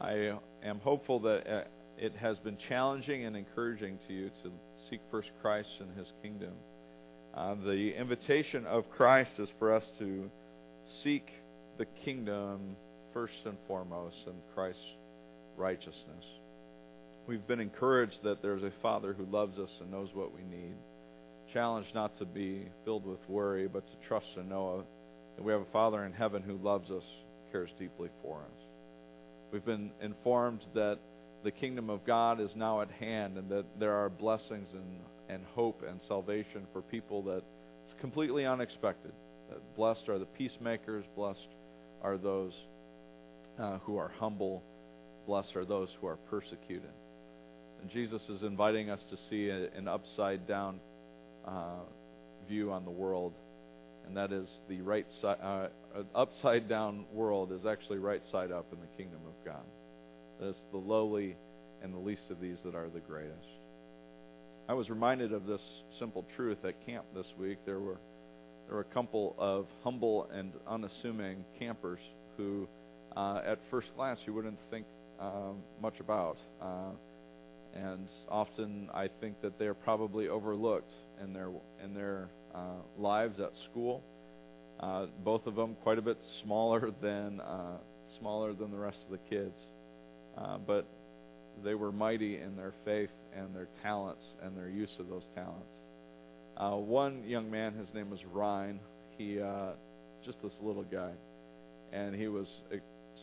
I am hopeful that uh, it has been challenging and encouraging to you to seek first Christ and His kingdom. Uh, the invitation of Christ is for us to seek the kingdom first and foremost and Christ's righteousness. We've been encouraged that there's a Father who loves us and knows what we need. Challenged not to be filled with worry, but to trust and know that we have a Father in heaven who loves us, cares deeply for us. We've been informed that the kingdom of God is now at hand and that there are blessings and, and hope and salvation for people that it's completely unexpected. That blessed are the peacemakers, blessed are those uh, who are humble, blessed are those who are persecuted. And Jesus is inviting us to see a, an upside down uh, view on the world, and that is the right side, uh, upside down world is actually right side up in the kingdom of God. Is the lowly and the least of these that are the greatest. I was reminded of this simple truth at camp this week. There were there were a couple of humble and unassuming campers who, uh, at first glance, you wouldn't think um, much about. Uh, and often I think that they're probably overlooked in their in their uh, lives at school. Uh, both of them quite a bit smaller than uh, smaller than the rest of the kids, uh, but they were mighty in their faith and their talents and their use of those talents. Uh, one young man, his name was Ryan. He uh, just this little guy, and he was uh,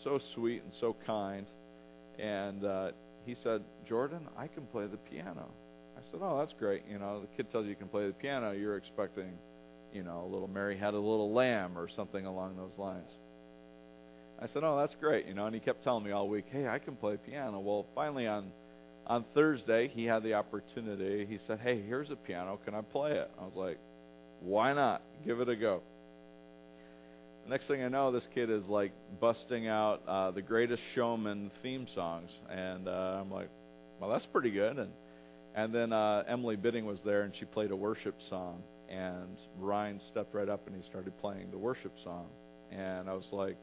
so sweet and so kind, and he said, Jordan, I can play the piano. I said, Oh, that's great. You know, the kid tells you you can play the piano, you're expecting, you know, little Mary had a little lamb or something along those lines. I said, Oh, that's great. You know, and he kept telling me all week, Hey, I can play piano. Well, finally on on Thursday, he had the opportunity. He said, Hey, here's a piano. Can I play it? I was like, Why not? Give it a go next thing I know, this kid is like busting out uh, the Greatest Showman theme songs, and uh, I'm like, well, that's pretty good. And and then uh, Emily Bidding was there, and she played a worship song, and Ryan stepped right up and he started playing the worship song, and I was like,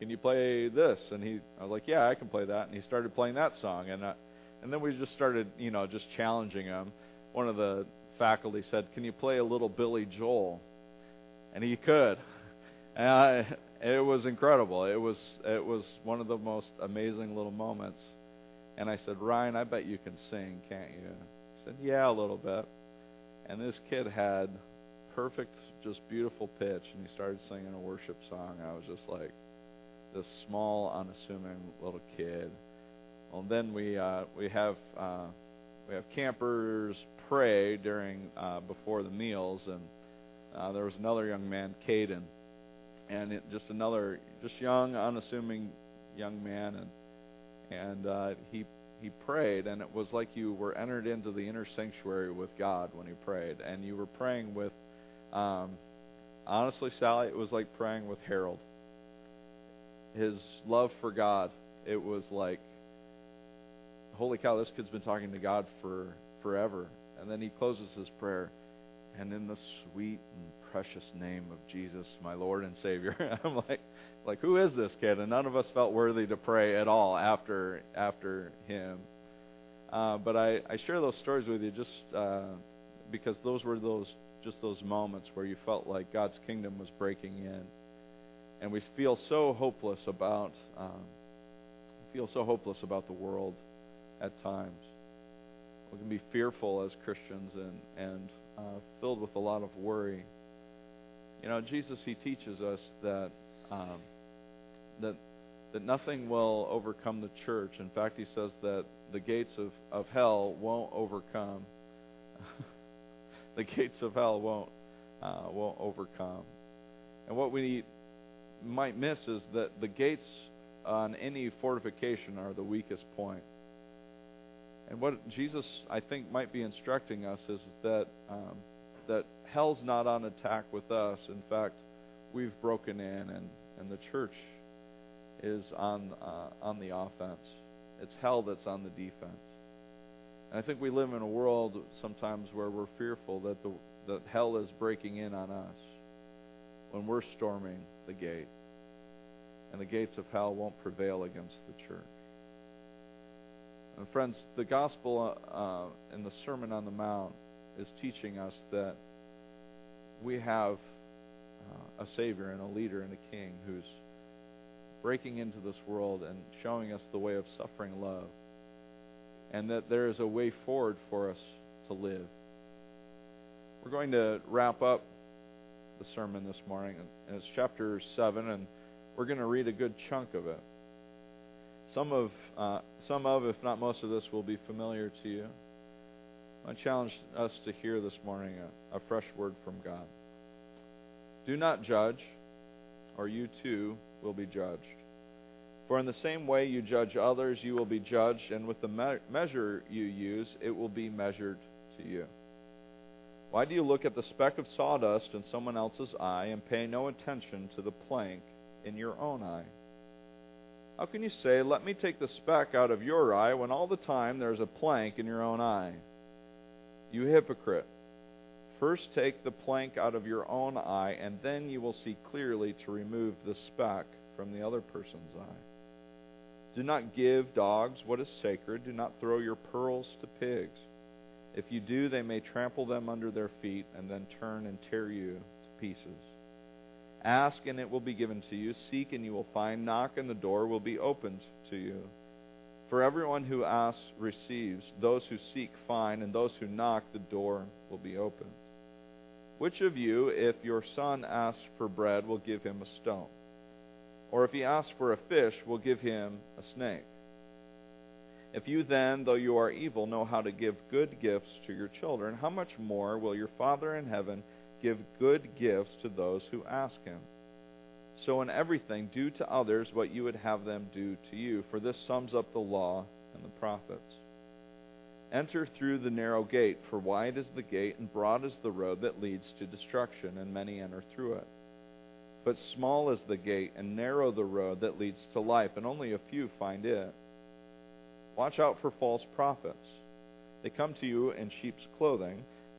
can you play this? And he, I was like, yeah, I can play that, and he started playing that song, and uh, and then we just started, you know, just challenging him. One of the faculty said, can you play a little Billy Joel? And he could. And I, it was incredible. It was it was one of the most amazing little moments. And I said, Ryan, I bet you can sing, can't you? He said, Yeah, a little bit. And this kid had perfect, just beautiful pitch, and he started singing a worship song. I was just like this small, unassuming little kid. Well, then we uh, we have uh, we have campers pray during uh, before the meals, and uh, there was another young man, Caden and it, just another just young, unassuming young man, and and uh, he he prayed, and it was like you were entered into the inner sanctuary with God when he prayed, and you were praying with. Um, honestly, Sally, it was like praying with Harold. His love for God, it was like, holy cow, this kid's been talking to God for forever. And then he closes his prayer, and in the sweet and precious name of Jesus, my Lord and Savior. I'm like, like who is this kid? And none of us felt worthy to pray at all after after him. Uh, but I, I share those stories with you just uh, because those were those just those moments where you felt like God's kingdom was breaking in, and we feel so hopeless about um, feel so hopeless about the world at times. We can be fearful as Christians and and uh, filled with a lot of worry. You know, Jesus, he teaches us that um, that that nothing will overcome the church. In fact, he says that the gates of, of hell won't overcome. the gates of hell won't uh, won't overcome. And what we might miss is that the gates on any fortification are the weakest point. And what Jesus, I think, might be instructing us is that um, that hell's not on attack with us. In fact, we've broken in, and, and the church is on uh, on the offense. It's hell that's on the defense. And I think we live in a world sometimes where we're fearful that the that hell is breaking in on us when we're storming the gate, and the gates of hell won't prevail against the church. And friends, the gospel uh, and the Sermon on the Mount is teaching us that we have uh, a Savior and a leader and a King who's breaking into this world and showing us the way of suffering love. And that there is a way forward for us to live. We're going to wrap up the sermon this morning, and it's chapter 7, and we're going to read a good chunk of it. Some of, uh, some of, if not most of this, will be familiar to you. I challenge us to hear this morning a, a fresh word from God. Do not judge, or you too will be judged. For in the same way you judge others, you will be judged, and with the me- measure you use, it will be measured to you. Why do you look at the speck of sawdust in someone else's eye and pay no attention to the plank in your own eye? How can you say, Let me take the speck out of your eye, when all the time there is a plank in your own eye? You hypocrite. First take the plank out of your own eye, and then you will see clearly to remove the speck from the other person's eye. Do not give dogs what is sacred. Do not throw your pearls to pigs. If you do, they may trample them under their feet and then turn and tear you to pieces. Ask, and it will be given to you. Seek, and you will find. Knock, and the door will be opened to you. For everyone who asks receives. Those who seek find, and those who knock, the door will be opened. Which of you, if your son asks for bread, will give him a stone? Or if he asks for a fish, will give him a snake? If you then, though you are evil, know how to give good gifts to your children, how much more will your Father in heaven give good gifts to those who ask him? So in everything, do to others what you would have them do to you, for this sums up the law and the prophets. Enter through the narrow gate, for wide is the gate and broad is the road that leads to destruction, and many enter through it. But small is the gate and narrow the road that leads to life, and only a few find it. Watch out for false prophets. They come to you in sheep's clothing,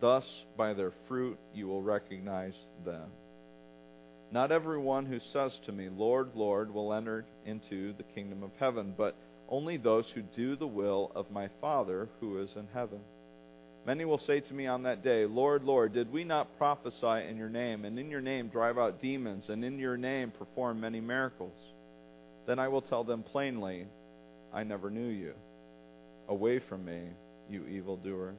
Thus, by their fruit you will recognize them. Not everyone who says to me, Lord, Lord, will enter into the kingdom of heaven, but only those who do the will of my Father who is in heaven. Many will say to me on that day, Lord, Lord, did we not prophesy in your name, and in your name drive out demons, and in your name perform many miracles? Then I will tell them plainly, I never knew you. Away from me, you evildoers.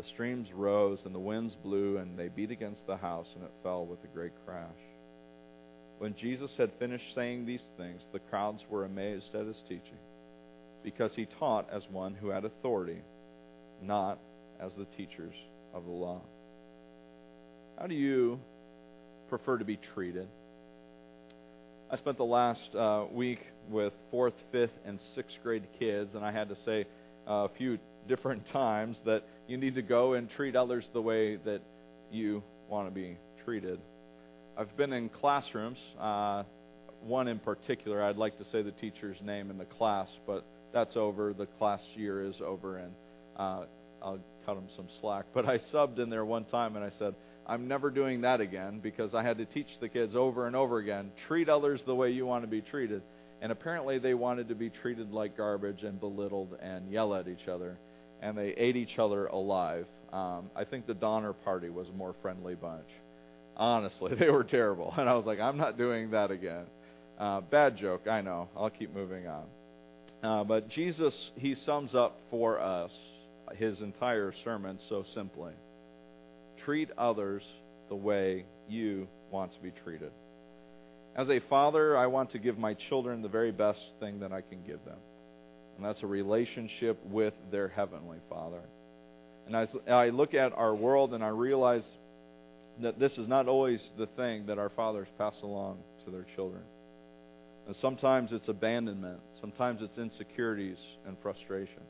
the streams rose, and the winds blew, and they beat against the house, and it fell with a great crash. When Jesus had finished saying these things, the crowds were amazed at his teaching, because he taught as one who had authority, not as the teachers of the law. How do you prefer to be treated? I spent the last uh, week with fourth, fifth, and sixth grade kids, and I had to say a few different times that you need to go and treat others the way that you want to be treated. I've been in classrooms, uh, one in particular. I'd like to say the teacher's name in the class, but that's over. The class year is over, and uh, I'll cut him some slack. But I subbed in there one time, and I said, I'm never doing that again because I had to teach the kids over and over again treat others the way you want to be treated. And apparently they wanted to be treated like garbage and belittled and yell at each other. And they ate each other alive. Um, I think the Donner Party was a more friendly bunch. Honestly, they were terrible. And I was like, I'm not doing that again. Uh, bad joke, I know. I'll keep moving on. Uh, but Jesus, he sums up for us his entire sermon so simply treat others the way you want to be treated. As a father, I want to give my children the very best thing that I can give them, and that's a relationship with their Heavenly Father. And as I look at our world and I realize that this is not always the thing that our fathers pass along to their children. And sometimes it's abandonment, sometimes it's insecurities and frustrations.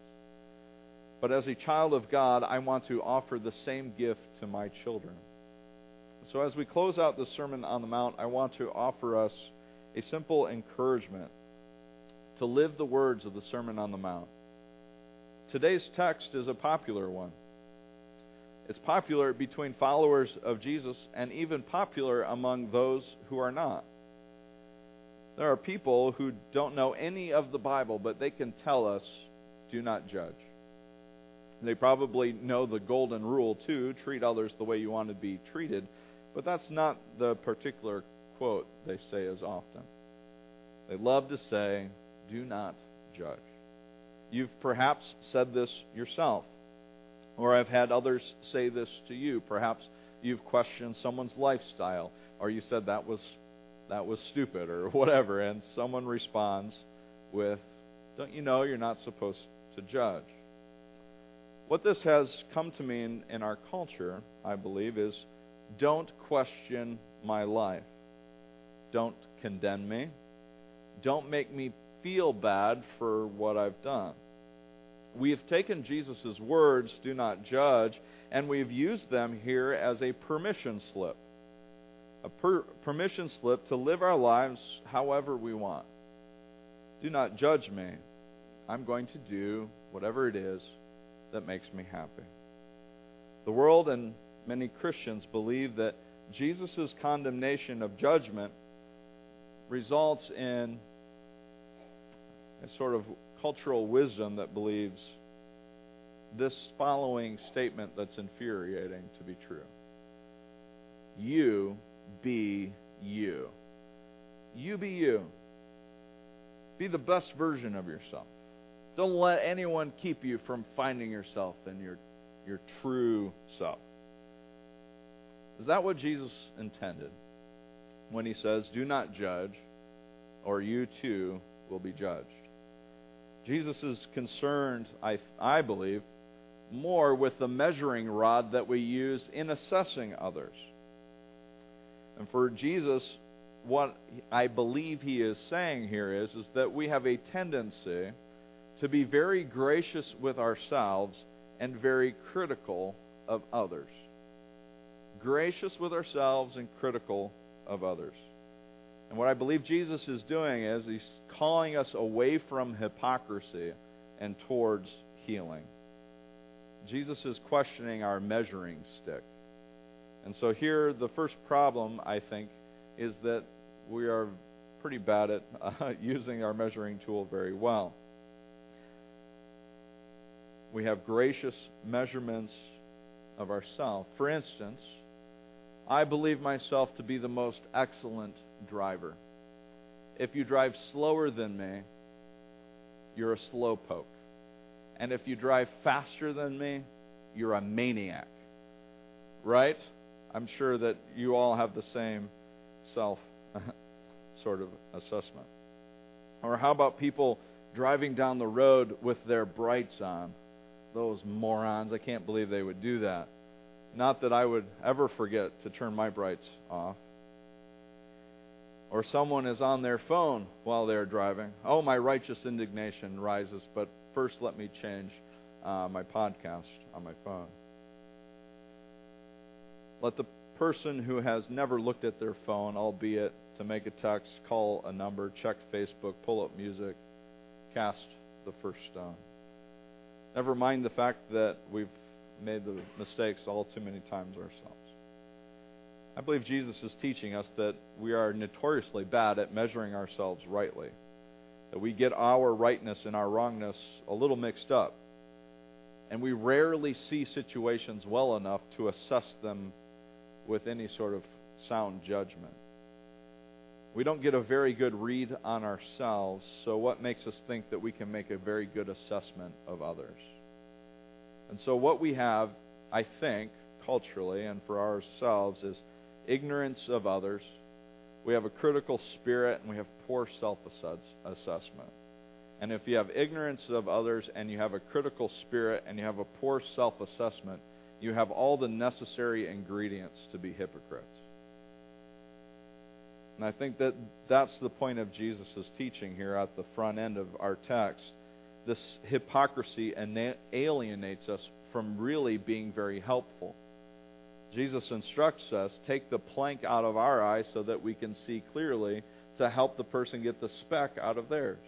But as a child of God, I want to offer the same gift to my children. So as we close out the Sermon on the Mount, I want to offer us a simple encouragement to live the words of the Sermon on the Mount. Today's text is a popular one. It's popular between followers of Jesus and even popular among those who are not. There are people who don't know any of the Bible, but they can tell us, do not judge. They probably know the golden rule, too treat others the way you want to be treated, but that's not the particular quote they say as often. They love to say, do not judge. You've perhaps said this yourself, or I've had others say this to you. Perhaps you've questioned someone's lifestyle, or you said that was that was stupid or whatever, and someone responds with, Don't you know you're not supposed to judge? What this has come to mean in our culture, I believe, is don't question my life. Don't condemn me. Don't make me feel bad for what I've done. We have taken Jesus' words, do not judge, and we've used them here as a permission slip. A per- permission slip to live our lives however we want. Do not judge me. I'm going to do whatever it is that makes me happy. The world and many Christians believe that Jesus' condemnation of judgment results in a sort of cultural wisdom that believes this following statement that's infuriating to be true. You be you. You be you. Be the best version of yourself. Don't let anyone keep you from finding yourself and your, your true self. Is that what Jesus intended when he says, Do not judge, or you too will be judged? Jesus is concerned, I, I believe, more with the measuring rod that we use in assessing others. And for Jesus, what I believe he is saying here is, is that we have a tendency to be very gracious with ourselves and very critical of others. Gracious with ourselves and critical of others. And what I believe Jesus is doing is he's calling us away from hypocrisy and towards healing. Jesus is questioning our measuring stick. And so here, the first problem, I think, is that we are pretty bad at uh, using our measuring tool very well we have gracious measurements of ourselves. For instance, I believe myself to be the most excellent driver. If you drive slower than me, you're a slowpoke. And if you drive faster than me, you're a maniac. Right? I'm sure that you all have the same self sort of assessment. Or how about people driving down the road with their brights on? Those morons. I can't believe they would do that. Not that I would ever forget to turn my brights off. Or someone is on their phone while they're driving. Oh, my righteous indignation rises, but first let me change uh, my podcast on my phone. Let the person who has never looked at their phone, albeit to make a text, call a number, check Facebook, pull up music, cast the first stone. Never mind the fact that we've made the mistakes all too many times ourselves. I believe Jesus is teaching us that we are notoriously bad at measuring ourselves rightly, that we get our rightness and our wrongness a little mixed up, and we rarely see situations well enough to assess them with any sort of sound judgment. We don't get a very good read on ourselves, so what makes us think that we can make a very good assessment of others? And so, what we have, I think, culturally and for ourselves, is ignorance of others. We have a critical spirit and we have poor self assessment. And if you have ignorance of others and you have a critical spirit and you have a poor self assessment, you have all the necessary ingredients to be hypocrites. And I think that that's the point of Jesus' teaching here at the front end of our text. This hypocrisy alienates us from really being very helpful. Jesus instructs us take the plank out of our eye so that we can see clearly to help the person get the speck out of theirs.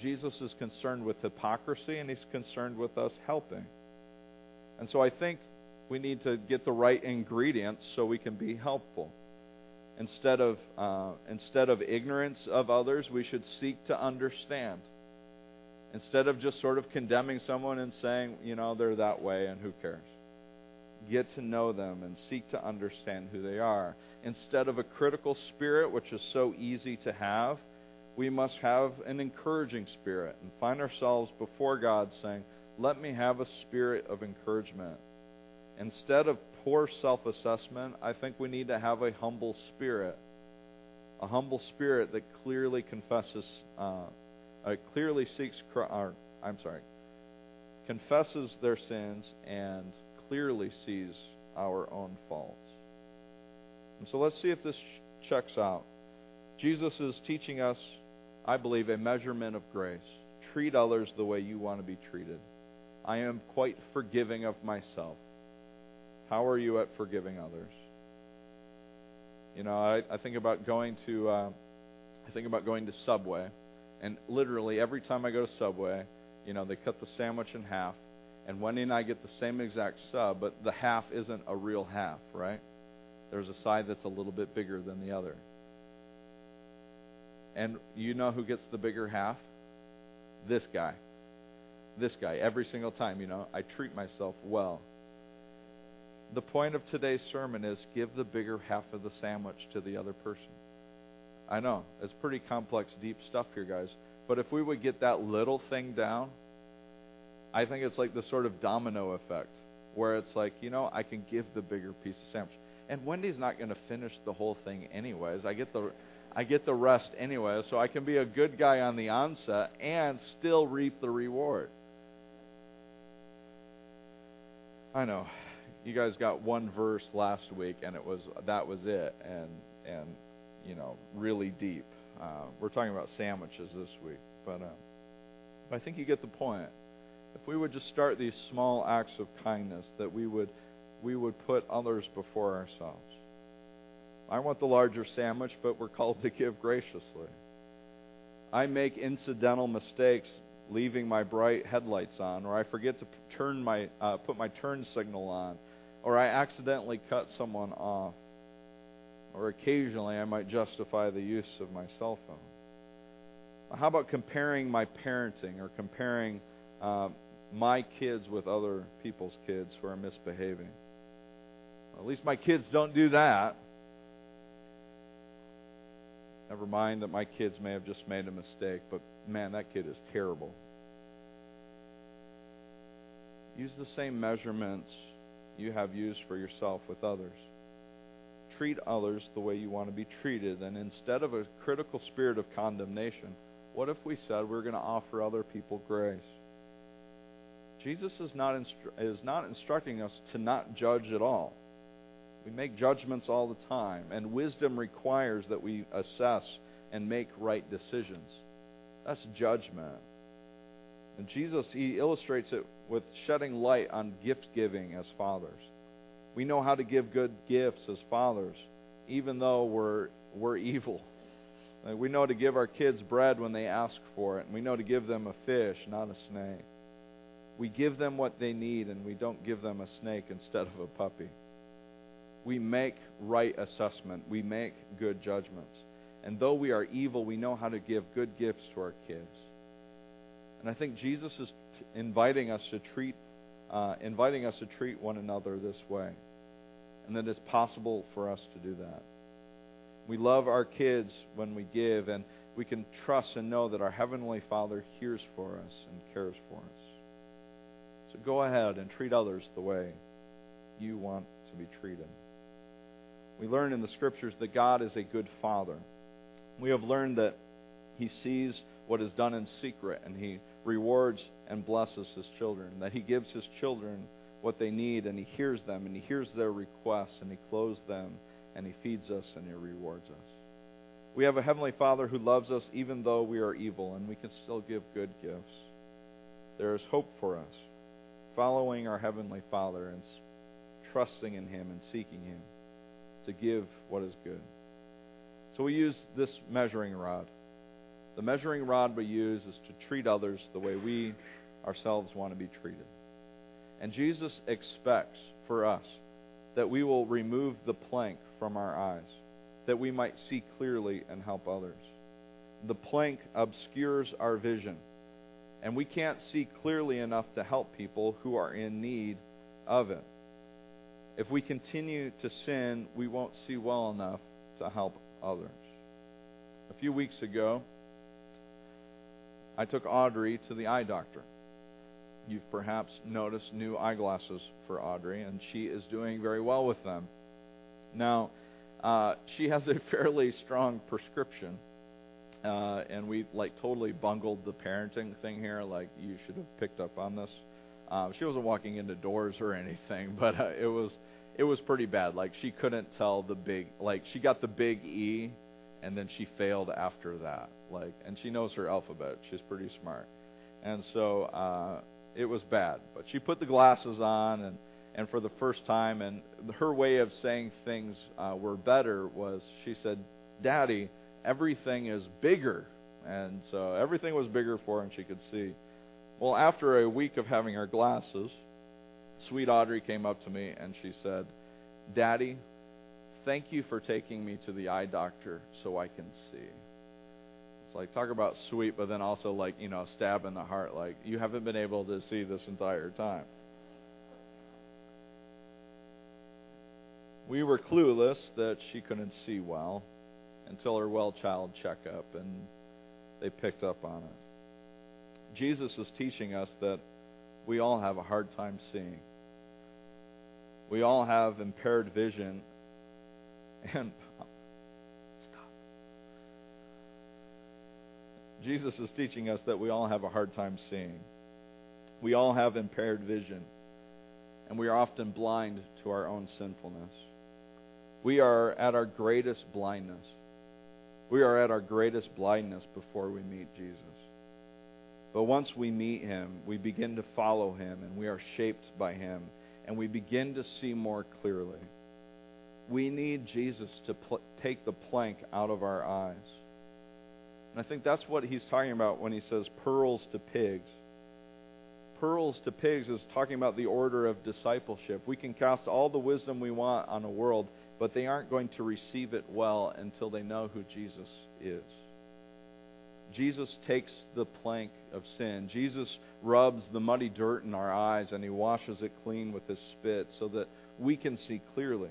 Jesus is concerned with hypocrisy and he's concerned with us helping. And so I think we need to get the right ingredients so we can be helpful. Instead of, uh, instead of ignorance of others, we should seek to understand. Instead of just sort of condemning someone and saying, you know, they're that way and who cares. Get to know them and seek to understand who they are. Instead of a critical spirit, which is so easy to have, we must have an encouraging spirit and find ourselves before God saying, Let me have a spirit of encouragement. Instead of poor self assessment, I think we need to have a humble spirit. A humble spirit that clearly confesses, uh, uh, clearly seeks, or, I'm sorry, confesses their sins and clearly sees our own faults. And so let's see if this checks out. Jesus is teaching us I believe, a measurement of grace. Treat others the way you want to be treated. I am quite forgiving of myself. How are you at forgiving others? You know, I, I think about going to uh, I think about going to Subway, and literally every time I go to Subway, you know, they cut the sandwich in half, and Wendy and I get the same exact sub, but the half isn't a real half, right? There's a side that's a little bit bigger than the other. And you know who gets the bigger half? This guy. This guy. Every single time, you know, I treat myself well. The point of today's sermon is give the bigger half of the sandwich to the other person. I know, it's pretty complex, deep stuff here, guys. But if we would get that little thing down, I think it's like the sort of domino effect where it's like, you know, I can give the bigger piece of sandwich. And Wendy's not going to finish the whole thing anyways. I get the I get the rest anyway, so I can be a good guy on the onset and still reap the reward. I know. You guys got one verse last week and it was that was it and and you know, really deep. Uh, we're talking about sandwiches this week, but, uh, but I think you get the point. If we would just start these small acts of kindness, that we would we would put others before ourselves. I want the larger sandwich, but we're called to give graciously. I make incidental mistakes leaving my bright headlights on, or I forget to turn my uh, put my turn signal on, or I accidentally cut someone off, or occasionally I might justify the use of my cell phone. How about comparing my parenting or comparing uh, my kids with other people's kids who are misbehaving? Well, at least my kids don't do that. Never mind that my kids may have just made a mistake, but man, that kid is terrible. Use the same measurements you have used for yourself with others. Treat others the way you want to be treated. And instead of a critical spirit of condemnation, what if we said we're going to offer other people grace? Jesus is not, instru- is not instructing us to not judge at all. We make judgments all the time, and wisdom requires that we assess and make right decisions. That's judgment. And Jesus, he illustrates it with shedding light on gift giving as fathers. We know how to give good gifts as fathers, even though we're, we're evil. We know to give our kids bread when they ask for it, and we know to give them a fish, not a snake. We give them what they need, and we don't give them a snake instead of a puppy we make right assessment. We make good judgments. And though we are evil, we know how to give good gifts to our kids. And I think Jesus is inviting us to treat, uh, inviting us to treat one another this way, and that it's possible for us to do that. We love our kids when we give, and we can trust and know that our heavenly Father hears for us and cares for us. So go ahead and treat others the way you want to be treated. We learn in the scriptures that God is a good father. We have learned that he sees what is done in secret and he rewards and blesses his children, that he gives his children what they need and he hears them and he hears their requests and he clothes them and he feeds us and he rewards us. We have a heavenly Father who loves us even though we are evil and we can still give good gifts. There is hope for us following our heavenly Father and trusting in him and seeking him to give what is good. So we use this measuring rod. The measuring rod we use is to treat others the way we ourselves want to be treated. And Jesus expects for us that we will remove the plank from our eyes, that we might see clearly and help others. The plank obscures our vision, and we can't see clearly enough to help people who are in need of it. If we continue to sin, we won't see well enough to help others. A few weeks ago, I took Audrey to the eye doctor. You've perhaps noticed new eyeglasses for Audrey, and she is doing very well with them. Now, uh, she has a fairly strong prescription, uh, and we like totally bungled the parenting thing here. Like you should have picked up on this. Uh, she wasn't walking into doors or anything, but uh, it was it was pretty bad. Like she couldn't tell the big like she got the big E, and then she failed after that. Like and she knows her alphabet. She's pretty smart, and so uh, it was bad. But she put the glasses on and and for the first time, and her way of saying things uh, were better was she said, "Daddy, everything is bigger," and so everything was bigger for her, and she could see. Well, after a week of having her glasses, sweet Audrey came up to me and she said, Daddy, thank you for taking me to the eye doctor so I can see. It's like, talk about sweet, but then also like, you know, stab in the heart. Like, you haven't been able to see this entire time. We were clueless that she couldn't see well until her well child checkup, and they picked up on it. Jesus is teaching us that we all have a hard time seeing. We all have impaired vision. And stop. Jesus is teaching us that we all have a hard time seeing. We all have impaired vision. And we are often blind to our own sinfulness. We are at our greatest blindness. We are at our greatest blindness before we meet Jesus. But once we meet him, we begin to follow him and we are shaped by him and we begin to see more clearly. We need Jesus to pl- take the plank out of our eyes. And I think that's what he's talking about when he says pearls to pigs. Pearls to pigs is talking about the order of discipleship. We can cast all the wisdom we want on a world, but they aren't going to receive it well until they know who Jesus is. Jesus takes the plank of sin. Jesus rubs the muddy dirt in our eyes and he washes it clean with his spit so that we can see clearly.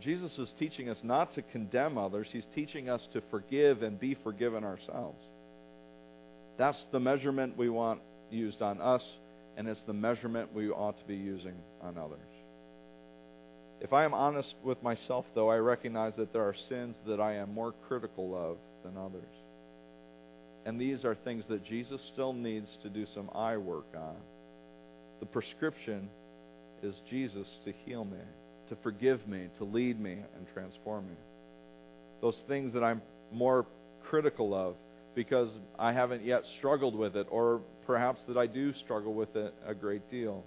Jesus is teaching us not to condemn others, he's teaching us to forgive and be forgiven ourselves. That's the measurement we want used on us, and it's the measurement we ought to be using on others. If I am honest with myself, though, I recognize that there are sins that I am more critical of than others. And these are things that Jesus still needs to do some eye work on. The prescription is Jesus to heal me, to forgive me, to lead me, and transform me. Those things that I'm more critical of because I haven't yet struggled with it, or perhaps that I do struggle with it a great deal.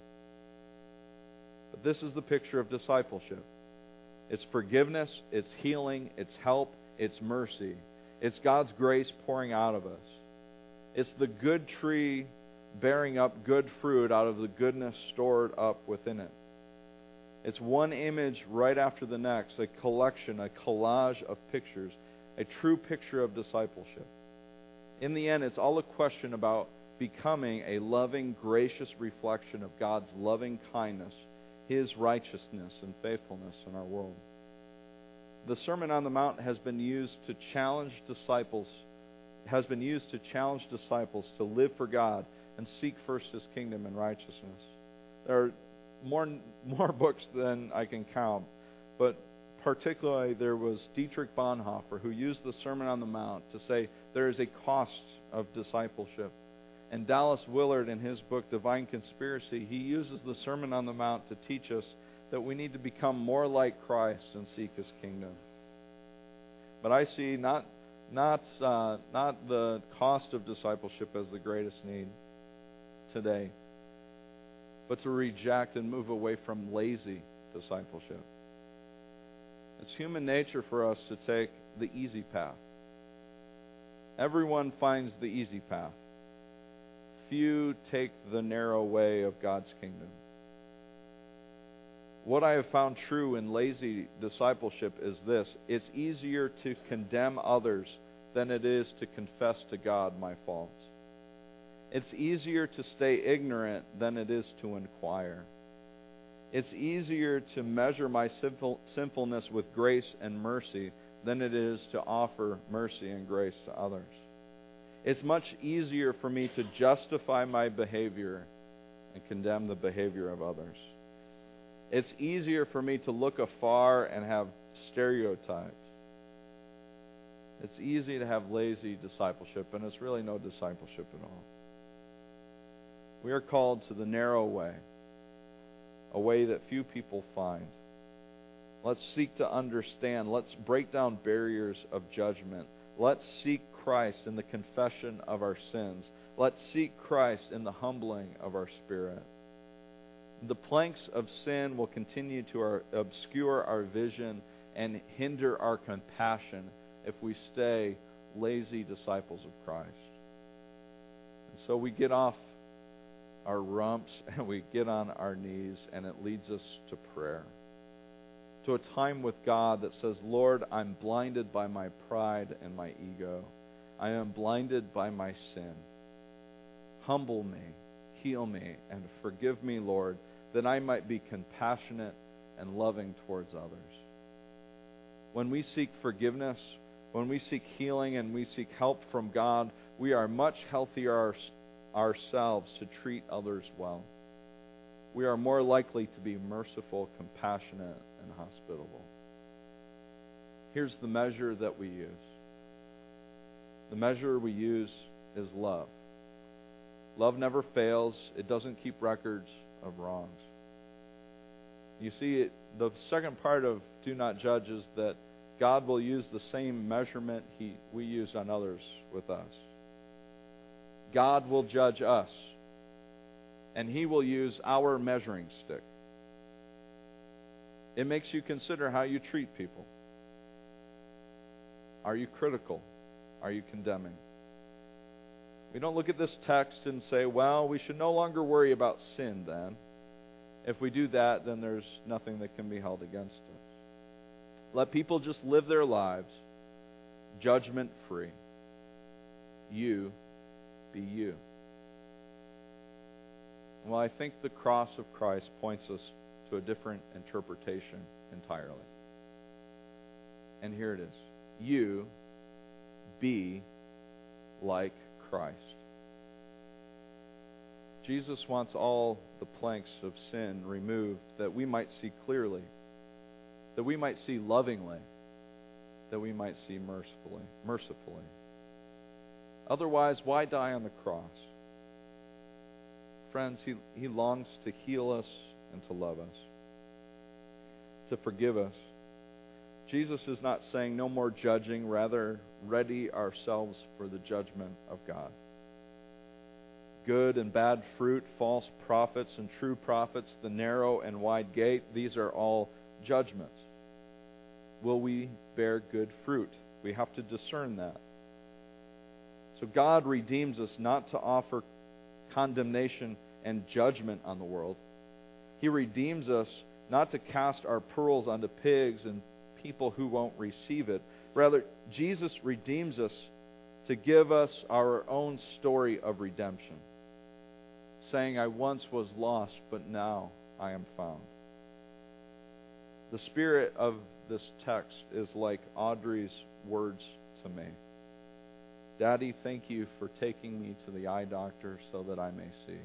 This is the picture of discipleship it's forgiveness, it's healing, it's help, it's mercy. It's God's grace pouring out of us. It's the good tree bearing up good fruit out of the goodness stored up within it. It's one image right after the next, a collection, a collage of pictures, a true picture of discipleship. In the end, it's all a question about becoming a loving, gracious reflection of God's loving kindness, His righteousness, and faithfulness in our world the Sermon on the Mount has been used to challenge disciples, has been used to challenge disciples to live for God and seek first his kingdom and righteousness. There are more more books than I can count, but particularly there was Dietrich Bonhoeffer who used the Sermon on the Mount to say there is a cost of discipleship. And Dallas Willard, in his book Divine Conspiracy, he uses the Sermon on the Mount to teach us that we need to become more like Christ and seek His kingdom. But I see not not uh, not the cost of discipleship as the greatest need today, but to reject and move away from lazy discipleship. It's human nature for us to take the easy path. Everyone finds the easy path. Few take the narrow way of God's kingdom. What I have found true in lazy discipleship is this it's easier to condemn others than it is to confess to God my faults. It's easier to stay ignorant than it is to inquire. It's easier to measure my sinful, sinfulness with grace and mercy than it is to offer mercy and grace to others. It's much easier for me to justify my behavior and condemn the behavior of others. It's easier for me to look afar and have stereotypes. It's easy to have lazy discipleship, and it's really no discipleship at all. We are called to the narrow way, a way that few people find. Let's seek to understand. Let's break down barriers of judgment. Let's seek Christ in the confession of our sins. Let's seek Christ in the humbling of our spirit. The planks of sin will continue to our, obscure our vision and hinder our compassion if we stay lazy disciples of Christ. And so we get off our rumps and we get on our knees, and it leads us to prayer. To a time with God that says, Lord, I'm blinded by my pride and my ego. I am blinded by my sin. Humble me, heal me, and forgive me, Lord, that I might be compassionate and loving towards others. When we seek forgiveness, when we seek healing and we seek help from God, we are much healthier ourselves to treat others well. We are more likely to be merciful, compassionate, and hospitable. Here's the measure that we use the measure we use is love. Love never fails, it doesn't keep records of wrongs. You see, the second part of do not judge is that God will use the same measurement he, we use on others with us. God will judge us, and He will use our measuring stick. It makes you consider how you treat people. Are you critical? Are you condemning? We don't look at this text and say, well, we should no longer worry about sin then. If we do that, then there's nothing that can be held against us. Let people just live their lives judgment free. You be you. Well, I think the cross of Christ points us to a different interpretation entirely. And here it is You be like Christ. Jesus wants all the planks of sin removed that we might see clearly, that we might see lovingly, that we might see mercifully, mercifully. Otherwise, why die on the cross? Friends, he, he longs to heal us and to love us, to forgive us. Jesus is not saying no more judging, rather, ready ourselves for the judgment of God. Good and bad fruit, false prophets and true prophets, the narrow and wide gate, these are all judgments. Will we bear good fruit? We have to discern that. So God redeems us not to offer condemnation and judgment on the world. He redeems us not to cast our pearls onto pigs and people who won't receive it. Rather, Jesus redeems us to give us our own story of redemption, saying, I once was lost, but now I am found. The spirit of this text is like Audrey's words to me. Daddy, thank you for taking me to the eye doctor so that I may see.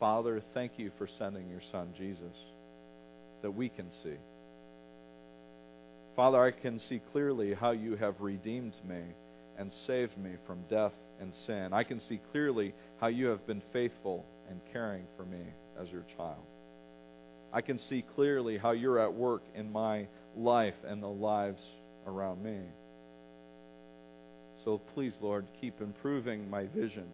Father, thank you for sending your Son, Jesus, that we can see. Father, I can see clearly how you have redeemed me and saved me from death and sin. I can see clearly how you have been faithful and caring for me as your child. I can see clearly how you're at work in my life and the lives around me. So please, Lord, keep improving my vision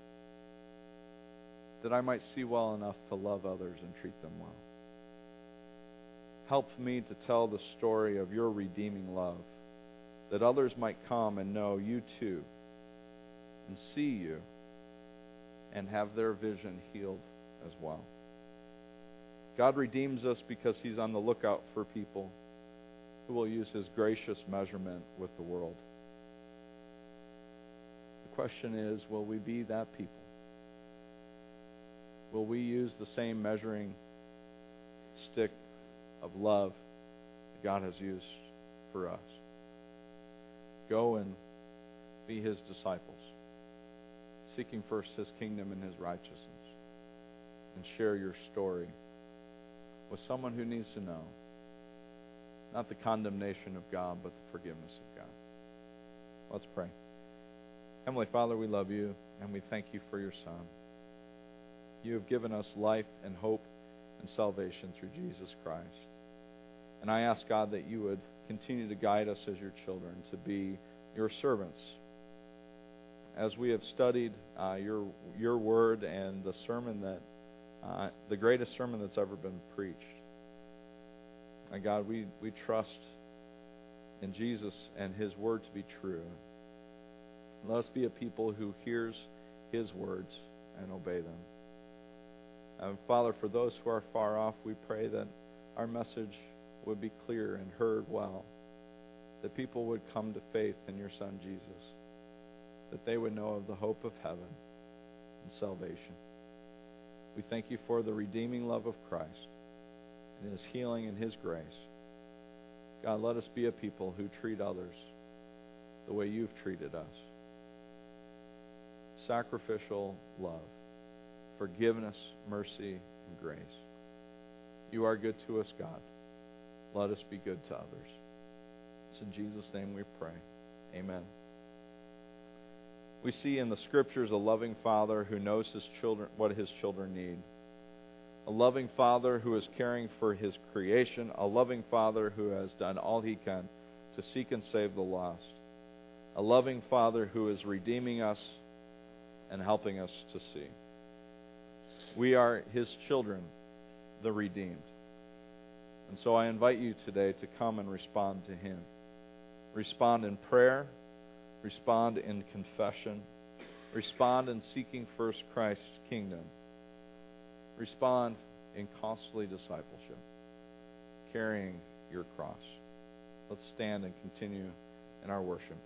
that I might see well enough to love others and treat them well. Help me to tell the story of your redeeming love, that others might come and know you too, and see you, and have their vision healed as well. God redeems us because He's on the lookout for people who will use His gracious measurement with the world. The question is will we be that people? Will we use the same measuring stick of love that God has used for us? Go and be His disciples, seeking first His kingdom and His righteousness, and share your story with someone who needs to know not the condemnation of God, but the forgiveness of God. Let's pray. Heavenly Father, we love you and we thank you for your Son. You have given us life and hope and salvation through Jesus Christ. And I ask, God, that you would continue to guide us as your children to be your servants. As we have studied uh, your, your word and the sermon that, uh, the greatest sermon that's ever been preached, and God, we, we trust in Jesus and his word to be true. Let us be a people who hears his words and obey them. And Father, for those who are far off, we pray that our message would be clear and heard well, that people would come to faith in your Son Jesus, that they would know of the hope of heaven and salvation. We thank you for the redeeming love of Christ and his healing and his grace. God, let us be a people who treat others the way you've treated us. Sacrificial love forgiveness, mercy, and grace. You are good to us, God. Let us be good to others. It's in Jesus' name we pray. Amen. We see in the scriptures a loving father who knows his children what his children need. A loving father who is caring for his creation, a loving father who has done all he can to seek and save the lost. A loving father who is redeeming us and helping us to see. We are his children, the redeemed. And so I invite you today to come and respond to him. Respond in prayer, respond in confession, respond in seeking first Christ's kingdom, respond in costly discipleship, carrying your cross. Let's stand and continue in our worship.